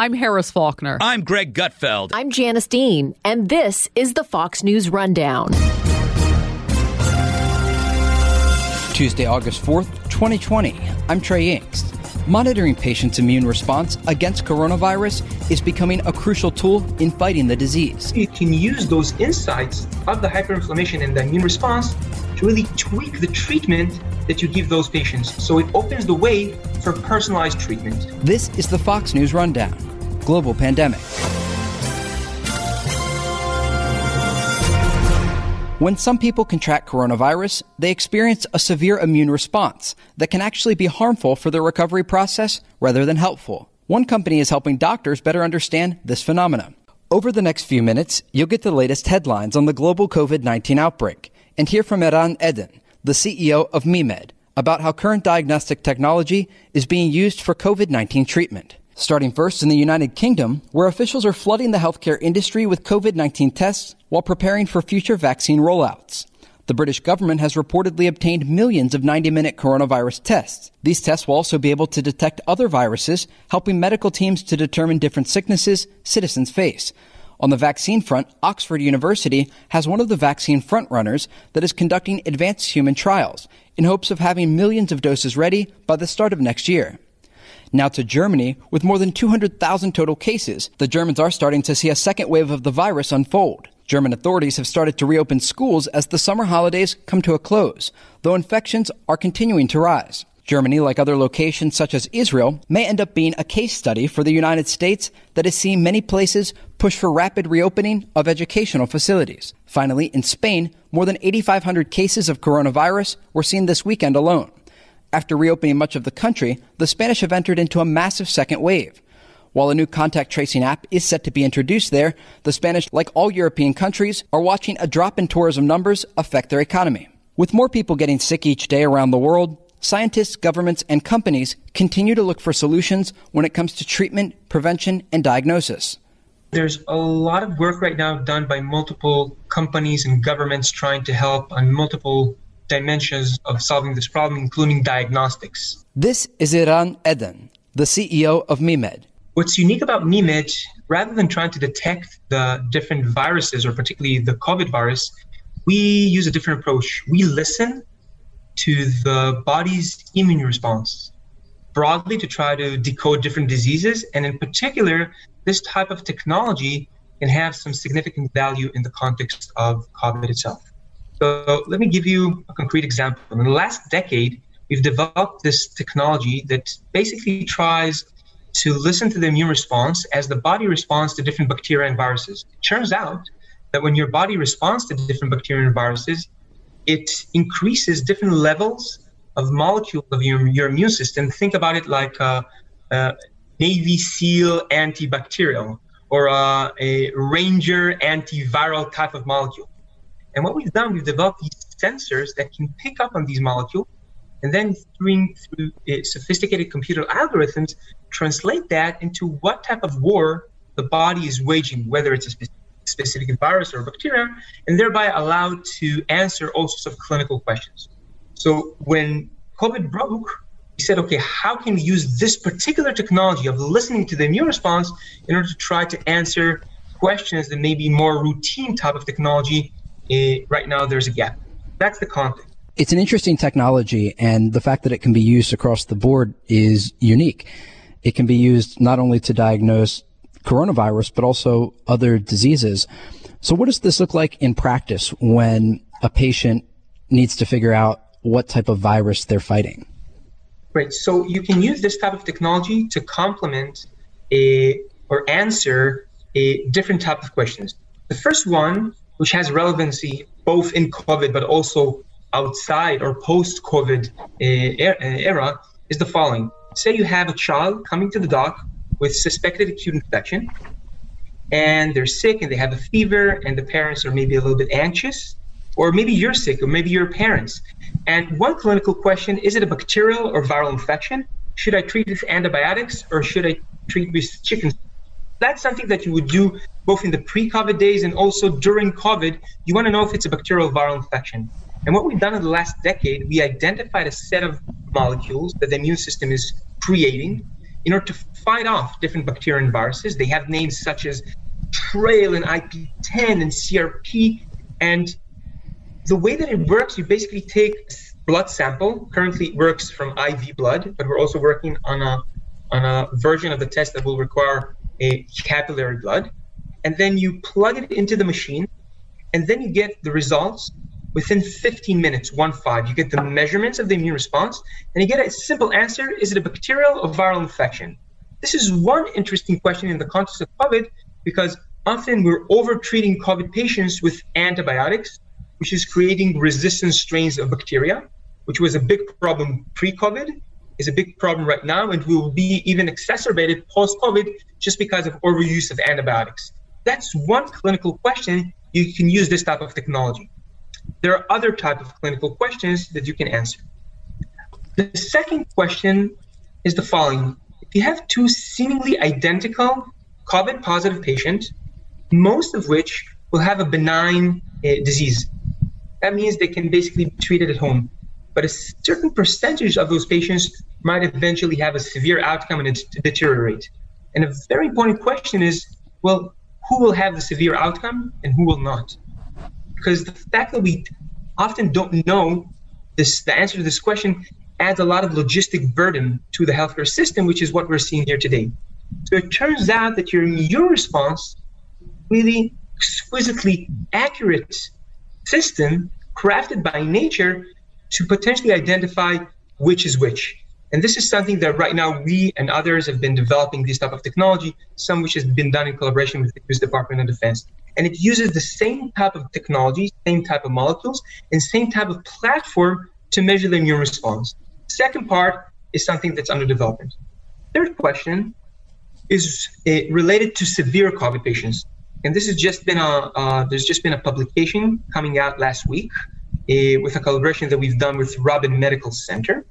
I'm Harris Faulkner. I'm Greg Gutfeld. I'm Janice Dean, and this is the Fox News Rundown. Tuesday, August 4th, 2020. I'm Trey Yingst. Monitoring patients' immune response against coronavirus is becoming a crucial tool in fighting the disease. You can use those insights of the hyperinflammation and the immune response to really tweak the treatment that you give those patients. So it opens the way for personalized treatment. This is the Fox News Rundown Global Pandemic. When some people contract coronavirus, they experience a severe immune response that can actually be harmful for the recovery process rather than helpful. One company is helping doctors better understand this phenomenon. Over the next few minutes, you'll get the latest headlines on the global COVID 19 outbreak and hear from Eran Eden, the CEO of MeMed, about how current diagnostic technology is being used for COVID 19 treatment. Starting first in the United Kingdom, where officials are flooding the healthcare industry with COVID 19 tests while preparing for future vaccine rollouts. The British government has reportedly obtained millions of 90 minute coronavirus tests. These tests will also be able to detect other viruses, helping medical teams to determine different sicknesses citizens face. On the vaccine front, Oxford University has one of the vaccine frontrunners that is conducting advanced human trials in hopes of having millions of doses ready by the start of next year. Now to Germany, with more than 200,000 total cases, the Germans are starting to see a second wave of the virus unfold. German authorities have started to reopen schools as the summer holidays come to a close, though infections are continuing to rise. Germany, like other locations such as Israel, may end up being a case study for the United States that has seen many places push for rapid reopening of educational facilities. Finally, in Spain, more than 8,500 cases of coronavirus were seen this weekend alone. After reopening much of the country, the Spanish have entered into a massive second wave. While a new contact tracing app is set to be introduced there, the Spanish, like all European countries, are watching a drop in tourism numbers affect their economy. With more people getting sick each day around the world, scientists, governments, and companies continue to look for solutions when it comes to treatment, prevention, and diagnosis. There's a lot of work right now done by multiple companies and governments trying to help on multiple dimensions of solving this problem, including diagnostics. This is Eran Eden, the CEO of MeMed. What's unique about MeMed, rather than trying to detect the different viruses, or particularly the COVID virus, we use a different approach. We listen to the body's immune response broadly to try to decode different diseases. And in particular, this type of technology can have some significant value in the context of COVID itself. So let me give you a concrete example. In the last decade, we've developed this technology that basically tries to listen to the immune response as the body responds to different bacteria and viruses. It turns out that when your body responds to different bacteria and viruses, it increases different levels of molecules of your, your immune system. Think about it like a, a Navy SEAL antibacterial or a, a Ranger antiviral type of molecule. And what we've done, we've developed these sensors that can pick up on these molecules and then through, through uh, sophisticated computer algorithms, translate that into what type of war the body is waging, whether it's a spe- specific virus or bacteria, and thereby allowed to answer all sorts of clinical questions. So when COVID broke, we said, okay, how can we use this particular technology of listening to the immune response in order to try to answer questions that may be more routine type of technology it, right now there's a gap. That's the context. It's an interesting technology, and the fact that it can be used across the board is unique. It can be used not only to diagnose coronavirus, but also other diseases. So, what does this look like in practice when a patient needs to figure out what type of virus they're fighting? Right. So, you can use this type of technology to complement a or answer a different type of questions. The first one which has relevancy both in COVID but also outside or post COVID uh, era, is the following. Say you have a child coming to the doc with suspected acute infection, and they're sick and they have a fever, and the parents are maybe a little bit anxious, or maybe you're sick, or maybe your parents. And one clinical question is it a bacterial or viral infection? Should I treat with antibiotics or should I treat with chicken that's something that you would do both in the pre-COVID days and also during COVID. You want to know if it's a bacterial viral infection. And what we've done in the last decade, we identified a set of molecules that the immune system is creating in order to fight off different bacteria and viruses. They have names such as Trail and IP10 and CRP. And the way that it works, you basically take blood sample. Currently, it works from IV blood, but we're also working on a on a version of the test that will require a capillary blood. And then you plug it into the machine, and then you get the results within 15 minutes, one five. You get the measurements of the immune response, and you get a simple answer: is it a bacterial or viral infection? This is one interesting question in the context of COVID because often we're over treating COVID patients with antibiotics, which is creating resistant strains of bacteria, which was a big problem pre COVID, is a big problem right now, and will be even exacerbated post COVID just because of overuse of antibiotics. That's one clinical question you can use this type of technology. There are other type of clinical questions that you can answer. The second question is the following if you have two seemingly identical COVID positive patients, most of which will have a benign uh, disease, that means they can basically be treated at home. But a certain percentage of those patients might eventually have a severe outcome and deteriorate. And a very important question is well, who will have the severe outcome and who will not? Because the fact that we often don't know this, the answer to this question adds a lot of logistic burden to the healthcare system, which is what we're seeing here today. So it turns out that your immune response, really exquisitely accurate system crafted by nature to potentially identify which is which. And this is something that right now we and others have been developing this type of technology, some which has been done in collaboration with the US Department of Defense. And it uses the same type of technology, same type of molecules, and same type of platform to measure the immune response. Second part is something that's under development. Third question is uh, related to severe COVID patients. And this has just been a, uh, there's just been a publication coming out last week uh, with a collaboration that we've done with Rabin Medical Center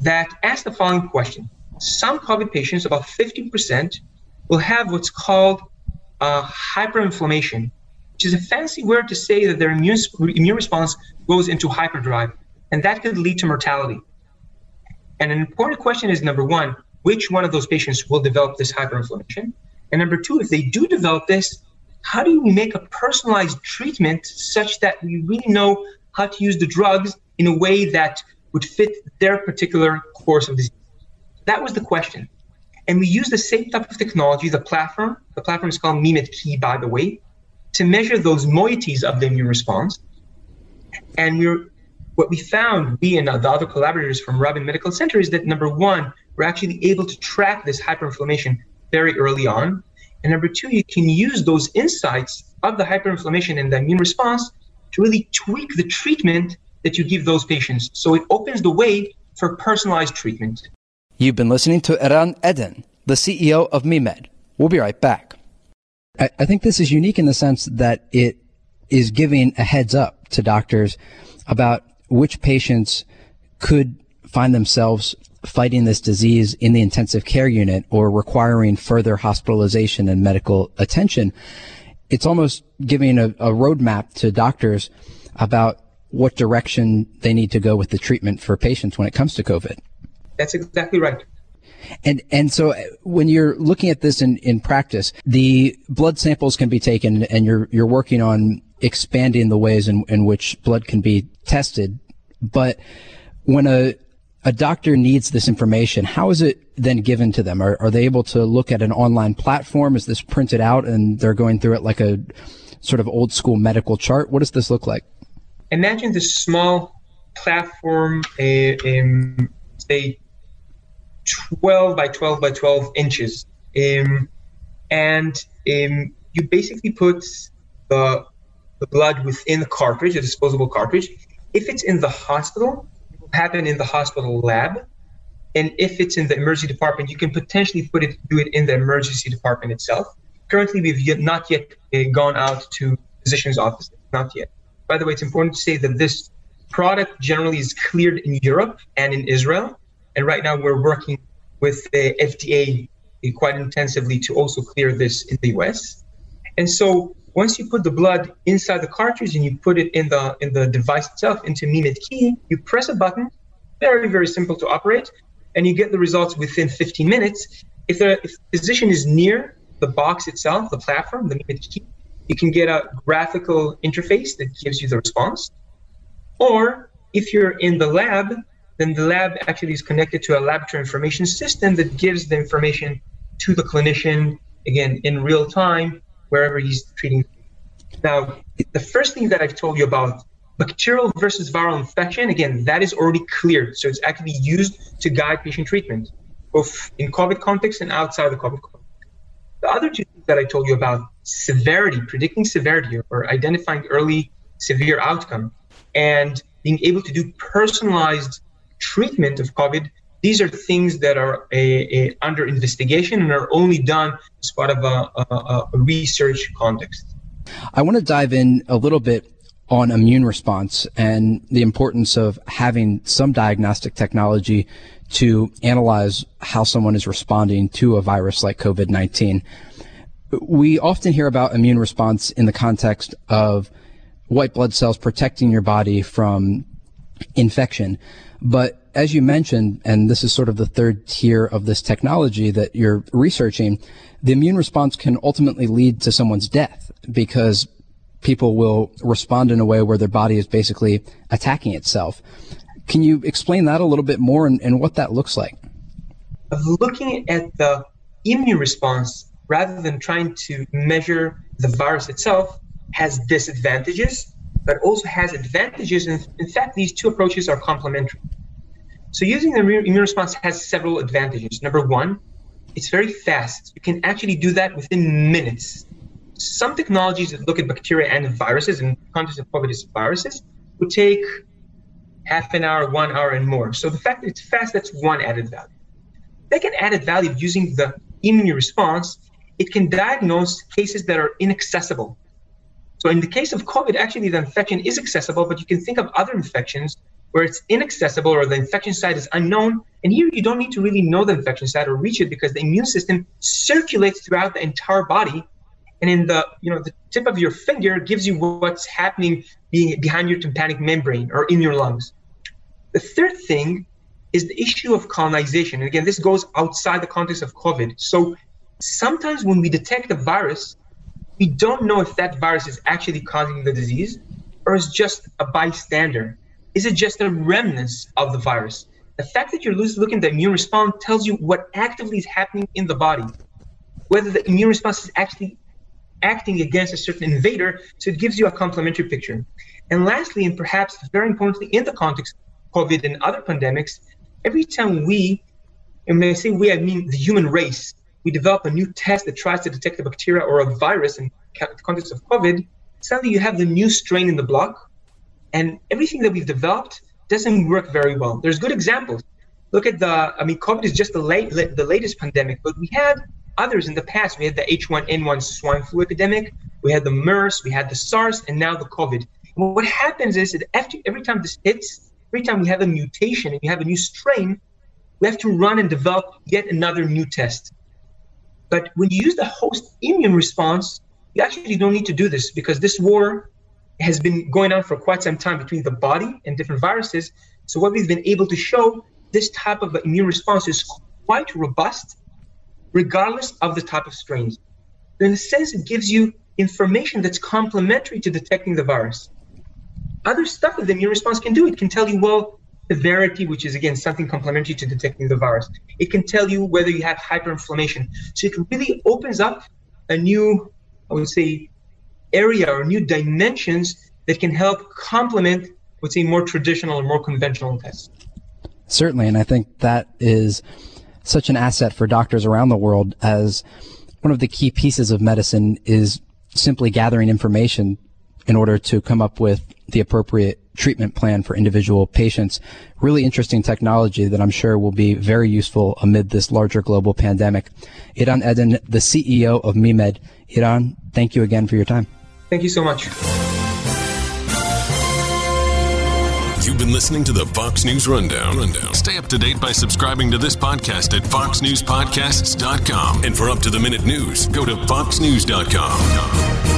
that asked the following question. Some COVID patients, about 50%, will have what's called uh, hyperinflammation, which is a fancy word to say that their immune, immune response goes into hyperdrive, and that could lead to mortality. And an important question is number one, which one of those patients will develop this hyperinflammation? And number two, if they do develop this, how do we make a personalized treatment such that we really know how to use the drugs in a way that would fit their particular course of disease? That was the question. And we use the same type of technology, the platform, the platform is called MeMedKey, by the way, to measure those moieties of the immune response. And we're what we found, we and the other collaborators from Rabin Medical Center, is that number one, we're actually able to track this hyperinflammation very early on. And number two, you can use those insights of the hyperinflammation and the immune response to really tweak the treatment that you give those patients. So it opens the way for personalized treatment. You've been listening to Eran Eden, the CEO of MeMed. We'll be right back. I, I think this is unique in the sense that it is giving a heads up to doctors about which patients could find themselves fighting this disease in the intensive care unit or requiring further hospitalization and medical attention. It's almost giving a, a roadmap to doctors about what direction they need to go with the treatment for patients when it comes to COVID. That's exactly right. And and so uh, when you're looking at this in, in practice, the blood samples can be taken and you're you're working on expanding the ways in, in which blood can be tested. But when a a doctor needs this information, how is it then given to them? Are, are they able to look at an online platform? Is this printed out and they're going through it like a sort of old school medical chart? What does this look like? Imagine this small platform, uh, um, say 12 by 12 by 12 inches. Um, and um, you basically put the the blood within the cartridge, a disposable cartridge. If it's in the hospital, it will happen in the hospital lab. And if it's in the emergency department, you can potentially put it do it in the emergency department itself. Currently, we've yet, not yet uh, gone out to physician's offices, not yet. By the way, it's important to say that this product generally is cleared in Europe and in Israel. And right now, we're working with the FDA quite intensively to also clear this in the US. And so once you put the blood inside the cartridge and you put it in the in the device itself into MeMedKey, you press a button, very very simple to operate, and you get the results within 15 minutes. if the, if the physician is near the box itself, the platform, the you can get a graphical interface that gives you the response. Or if you're in the lab, then the lab actually is connected to a laboratory information system that gives the information to the clinician, again, in real time, wherever he's treating. Now, the first thing that I've told you about bacterial versus viral infection, again, that is already cleared. So it's actually used to guide patient treatment, both in COVID context and outside the COVID context. The other two things that I told you about severity, predicting severity or identifying early severe outcome, and being able to do personalized treatment of COVID, these are things that are a, a under investigation and are only done as part of a, a, a research context. I want to dive in a little bit on immune response and the importance of having some diagnostic technology to analyze how someone is responding to a virus like COVID 19. We often hear about immune response in the context of white blood cells protecting your body from infection. But as you mentioned, and this is sort of the third tier of this technology that you're researching, the immune response can ultimately lead to someone's death because people will respond in a way where their body is basically attacking itself. Can you explain that a little bit more and, and what that looks like? Looking at the immune response rather than trying to measure the virus itself has disadvantages, but also has advantages. And in fact, these two approaches are complementary. So using the immune response has several advantages. Number one, it's very fast. You can actually do that within minutes. Some technologies that look at bacteria and viruses, in context of COVID, viruses, would take half an hour, one hour, and more. So the fact that it's fast, that's one added value. Second added value of using the immune response, it can diagnose cases that are inaccessible. So in the case of COVID, actually the infection is accessible, but you can think of other infections where it's inaccessible or the infection site is unknown. And here you don't need to really know the infection site or reach it because the immune system circulates throughout the entire body. And in the, you know, the tip of your finger gives you what's happening behind your tympanic membrane or in your lungs. The third thing is the issue of colonization. And again, this goes outside the context of COVID. So sometimes when we detect a virus, we don't know if that virus is actually causing the disease or is just a bystander. Is it just a remnant of the virus? The fact that you're looking at the immune response tells you what actively is happening in the body, whether the immune response is actually acting against a certain invader. So it gives you a complementary picture. And lastly, and perhaps very importantly, in the context of COVID and other pandemics, every time we, and when I say we, I mean the human race, we develop a new test that tries to detect a bacteria or a virus in the context of COVID, suddenly you have the new strain in the block, and everything that we've developed doesn't work very well. There's good examples. Look at the, I mean, COVID is just the late, the latest pandemic, but we had others in the past. We had the H1N1 swine flu epidemic, we had the MERS, we had the SARS, and now the COVID. And what happens is that after, every time this hits, every time we have a mutation and you have a new strain, we have to run and develop yet another new test. But when you use the host immune response, you actually don't need to do this because this war has been going on for quite some time between the body and different viruses. So what we've been able to show, this type of immune response is quite robust, regardless of the type of strains. In a sense, it gives you information that's complementary to detecting the virus. Other stuff that the immune response can do, it can tell you, well, severity, which is again something complementary to detecting the virus. It can tell you whether you have hyperinflammation. So it really opens up a new, I would say, area or new dimensions that can help complement, I would say, more traditional or more conventional tests. Certainly, and I think that is such an asset for doctors around the world as one of the key pieces of medicine is simply gathering information in order to come up with the appropriate treatment plan for individual patients. Really interesting technology that I'm sure will be very useful amid this larger global pandemic. Eran Eden, the CEO of MeMed. Eran, thank you again for your time. Thank you so much. You've been listening to the Fox News Rundown. Rundown. Stay up to date by subscribing to this podcast at foxnewspodcasts.com. And for up to the minute news, go to foxnews.com.